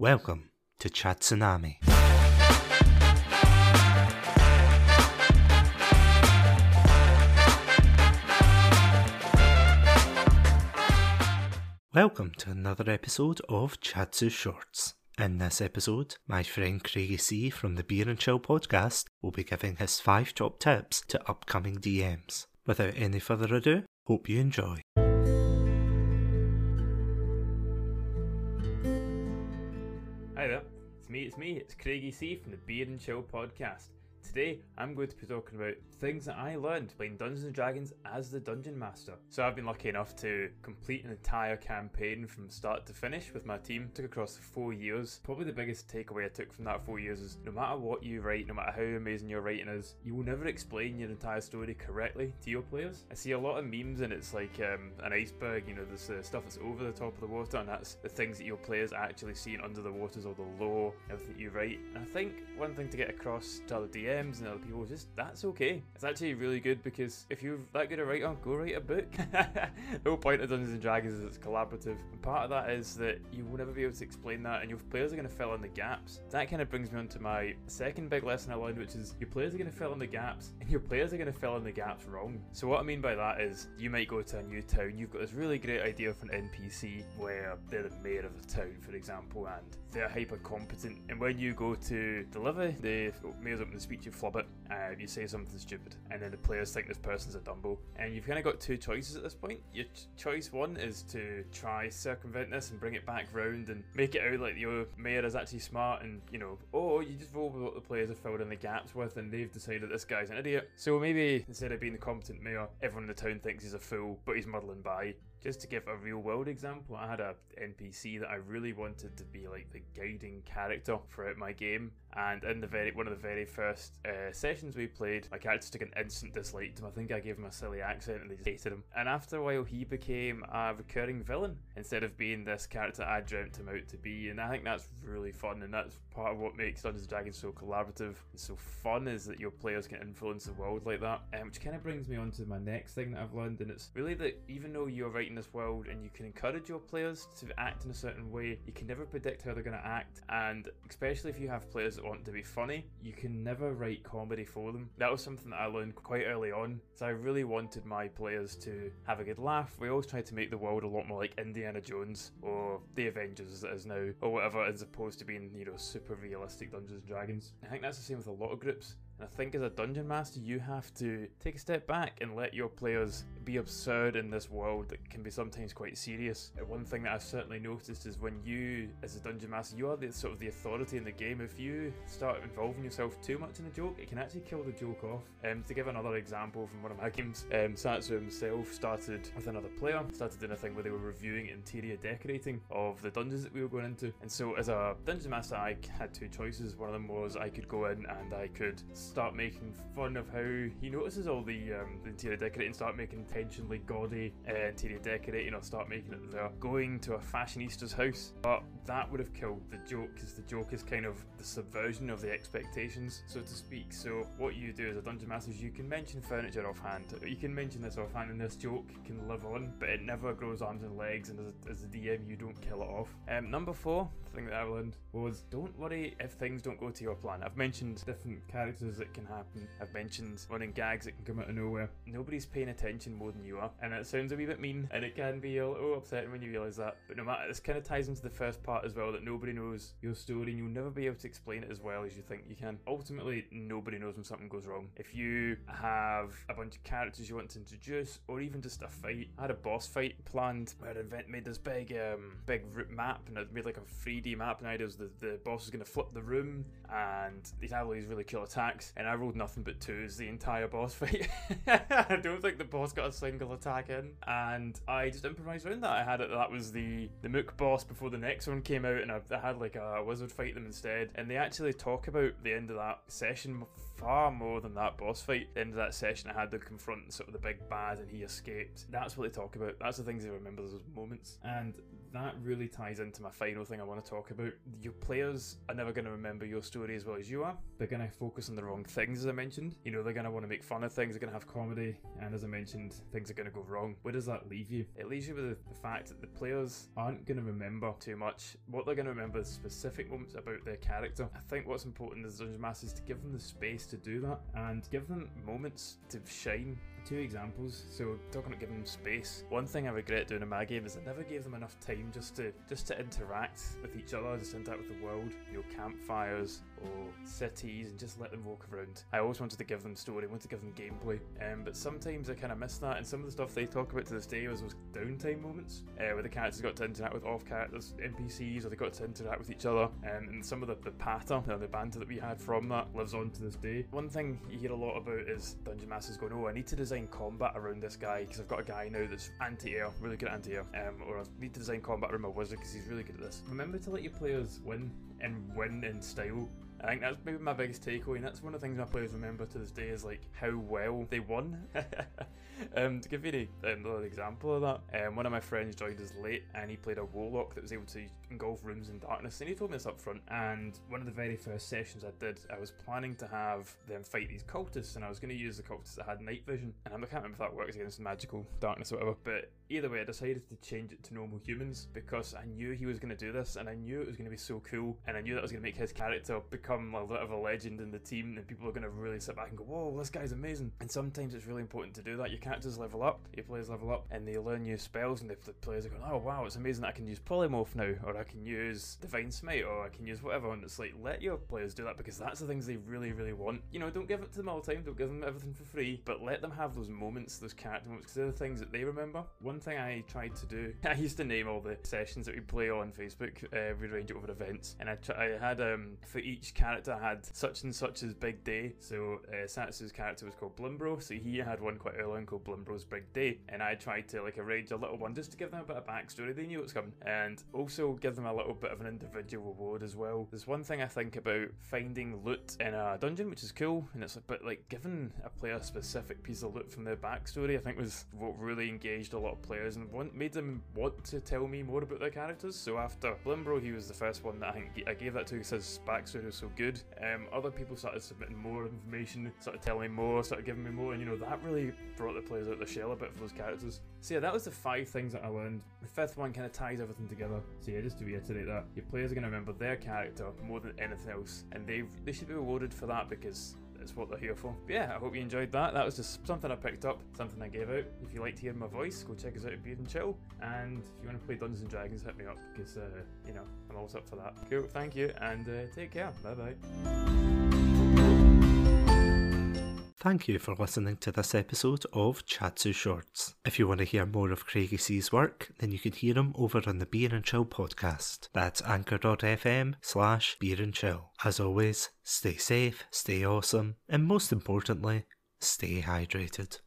Welcome to Chat Tsunami. Welcome to another episode of Chatsu Shorts. In this episode, my friend Craigie C from the Beer and Chill podcast will be giving his five top tips to upcoming DMs. Without any further ado, hope you enjoy. It's me, it's me, it's Craigie C from the Beer and Chill podcast. Today, I'm going to be talking about things that I learned playing Dungeons and Dragons as the Dungeon Master. So, I've been lucky enough to complete an entire campaign from start to finish with my team. Took across four years. Probably the biggest takeaway I took from that four years is no matter what you write, no matter how amazing your writing is, you will never explain your entire story correctly to your players. I see a lot of memes and it's like um, an iceberg, you know, there's uh, stuff that's over the top of the water, and that's the things that your players actually see under the waters or the lore, everything you write. And I think one thing to get across to other DMs and other people just that's okay. It's actually really good because if you're that good a writer, go write a book. the whole point of Dungeons and Dragons is it's collaborative. And part of that is that you will never be able to explain that, and your players are going to fill in the gaps. That kind of brings me on to my second big lesson I learned, which is your players are going to fill in the gaps, and your players are going to fill in the gaps wrong. So what I mean by that is you might go to a new town, you've got this really great idea for an NPC where they're the mayor of the town, for example, and they're hyper competent. And when you go to deliver the oh, mayor's opening speech, you flub it, uh, you say something stupid, and then the players think this person's a Dumbo. And you've kind of got two choices at this point. Your ch- choice one is to try circumvent this and bring it back round and make it out like your mayor is actually smart, and you know, or you just roll with what the players have filled in the gaps with, and they've decided this guy's an idiot. So maybe instead of being the competent mayor, everyone in the town thinks he's a fool, but he's muddling by. Just to give a real world example, I had a NPC that I really wanted to be like the guiding character throughout my game, and in the very one of the very first uh, sessions we played, my character took an instant dislike to him. I think I gave him a silly accent, and they just hated him. And after a while, he became a recurring villain instead of being this character I dreamt him out to be. And I think that's really fun, and that's part of what makes Dungeons and Dragons so collaborative and so fun is that your players can influence the world like that. Um, which kind of brings me on to my next thing that I've learned, and it's really that even though you're writing this world and you can encourage your players to act in a certain way, you can never predict how they're going to act. And especially if you have players that want to be funny, you can never write comedy for them. That was something that I learned quite early on. So I really wanted my players to have a good laugh. We always tried to make the world a lot more like Indiana Jones or the Avengers as it is now, or whatever, as opposed to being, you know, super realistic Dungeons and Dragons. I think that's the same with a lot of groups. And I think as a dungeon master, you have to take a step back and let your players be absurd in this world that can be sometimes quite serious. And one thing that I've certainly noticed is when you, as a dungeon master, you are the sort of the authority in the game. If you start involving yourself too much in a joke, it can actually kill the joke off. Um, to give another example from one of my games, um, Satsu himself started with another player, started doing a thing where they were reviewing interior decorating of the dungeons that we were going into. And so, as a dungeon master, I had two choices. One of them was I could go in and I could start making fun of how he notices all the, um, the interior decorating, start making intentionally gaudy uh, interior decorating, or start making it they're going to a fashionista's house. But that would have killed the joke, because the joke is kind of the subversion of the expectations, so to speak. So what you do as a dungeon master is you can mention furniture offhand, you can mention this offhand, and this joke can live on, but it never grows arms and legs. And as a, as a DM, you don't kill it off. Um, number four thing that I learned was don't worry if things don't go to your plan. I've mentioned different characters that can happen. I've mentioned running gags that can come out of nowhere. Nobody's paying attention more than you are, and it sounds a wee bit mean, and it can be a little upsetting when you realise that. But no matter, this kind of ties into the first part as well that nobody knows your story, and you'll never be able to explain it as well as you think you can. Ultimately, nobody knows when something goes wrong. If you have a bunch of characters you want to introduce, or even just a fight, I had a boss fight planned where I invent made this big, um, big map, and I made like a 3D map, and I was the the boss was going to flip the room, and these had all these really cool attacks, and I rolled nothing but twos the entire boss fight. I don't think the boss got a single attack in, and I just improvised around that. I had it. That was the the Mook boss before the next one came out, and I, I had like a wizard fight them instead. And they actually talk about the end of that session far more than that boss fight. The end of that session, I had to confront sort of the big bad, and he escaped. That's what they talk about. That's the things they remember those moments, and that really ties into my final thing I want to talk about. Your players are never going to remember your story as well as you are. They're going to focus on the wrong things, as I mentioned. You know, they're going to want to make fun of things, they're going to have comedy, and as I mentioned, things are going to go wrong. Where does that leave you? It leaves you with the, fact that the players aren't going to remember too much. What they're going to remember is specific moments about their character. I think what's important as Dungeon Master is to give them the space to do that and give them moments to shine two examples. So talking about giving them space. One thing I regret doing in my game is I never gave them enough time just to just to interact with each other, just interact with the world. You know, campfires or cities, and just let them walk around. I always wanted to give them story, wanted to give them gameplay. Um, but sometimes I kind of miss that, and some of the stuff they talk about to this day was those downtime moments uh, where the characters got to interact with off characters, NPCs, or they got to interact with each other. Um, and some of the, the patter, you know, the banter that we had from that lives on to this day. One thing you hear a lot about is Dungeon Masters going, "Oh, I need to design combat around this guy because I've got a guy now that's anti-air, really good anti-air, um, or I need to design combat around my wizard because he's really good at this." Remember to let your players win and win in style I think that's maybe my biggest takeaway, and that's one of the things my players remember to this day is like how well they won. um, to give you another example of that, um, one of my friends joined us late, and he played a warlock that was able to engulf rooms in darkness, and he told me this up front. And one of the very first sessions I did, I was planning to have them fight these cultists, and I was going to use the cultists that had night vision, and I can't remember if that works against magical darkness or whatever. But either way, I decided to change it to normal humans because I knew he was going to do this, and I knew it was going to be so cool, and I knew that was going to make his character become a bit of a legend in the team, and people are going to really sit back and go, "Whoa, this guy's amazing!" And sometimes it's really important to do that. Your characters level up, your players level up, and they learn new spells, and the players are going, "Oh wow, it's amazing! That I can use polymorph now, or I can use divine smite, or I can use whatever." And it's like, let your players do that because that's the things they really, really want. You know, don't give it to them all the time. Don't give them everything for free, but let them have those moments, those character moments, because they're the things that they remember. One thing I tried to do, I used to name all the sessions that we play on Facebook. Uh, we arrange it over events, and I, try, I had um for each character had such and such as big day. So uh, Satsu's character was called Blimbro, so he had one quite early on called Blimbro's Big Day, and I tried to like arrange a little one just to give them a bit of backstory. They knew it was coming, and also give them a little bit of an individual reward as well. There's one thing I think about finding loot in a dungeon, which is cool, and it's a bit like giving a player a specific piece of loot from their backstory. I think was what really engaged a lot of players and want, made them want to tell me more about their characters. So after Blimbro, he was the first one that I think I gave that to because his backstory was so good. Um, other people started submitting more information, started telling me more, started giving me more, and you know that really brought the players out of the shell a bit for those characters. So yeah, that was the five things that I learned. The fifth one kind of ties everything together. So yeah, just to reiterate that, your players are going to remember their character more than anything else, and they they should be rewarded for that because it's what they're here for. But yeah, I hope you enjoyed that. That was just something I picked up, something I gave out. If you liked hearing my voice, go check us out at Beer and Chill. And if you want to play Dungeons and Dragons, hit me up because uh, you know I'm always up for that. Cool, thank you, and uh, take care. Bye bye. Thank you for listening to this episode of Chatsu Shorts. If you want to hear more of Craigie C's work, then you can hear him over on the Beer and Chill podcast. That's anchor.fm slash beer and chill. As always, stay safe, stay awesome, and most importantly, stay hydrated.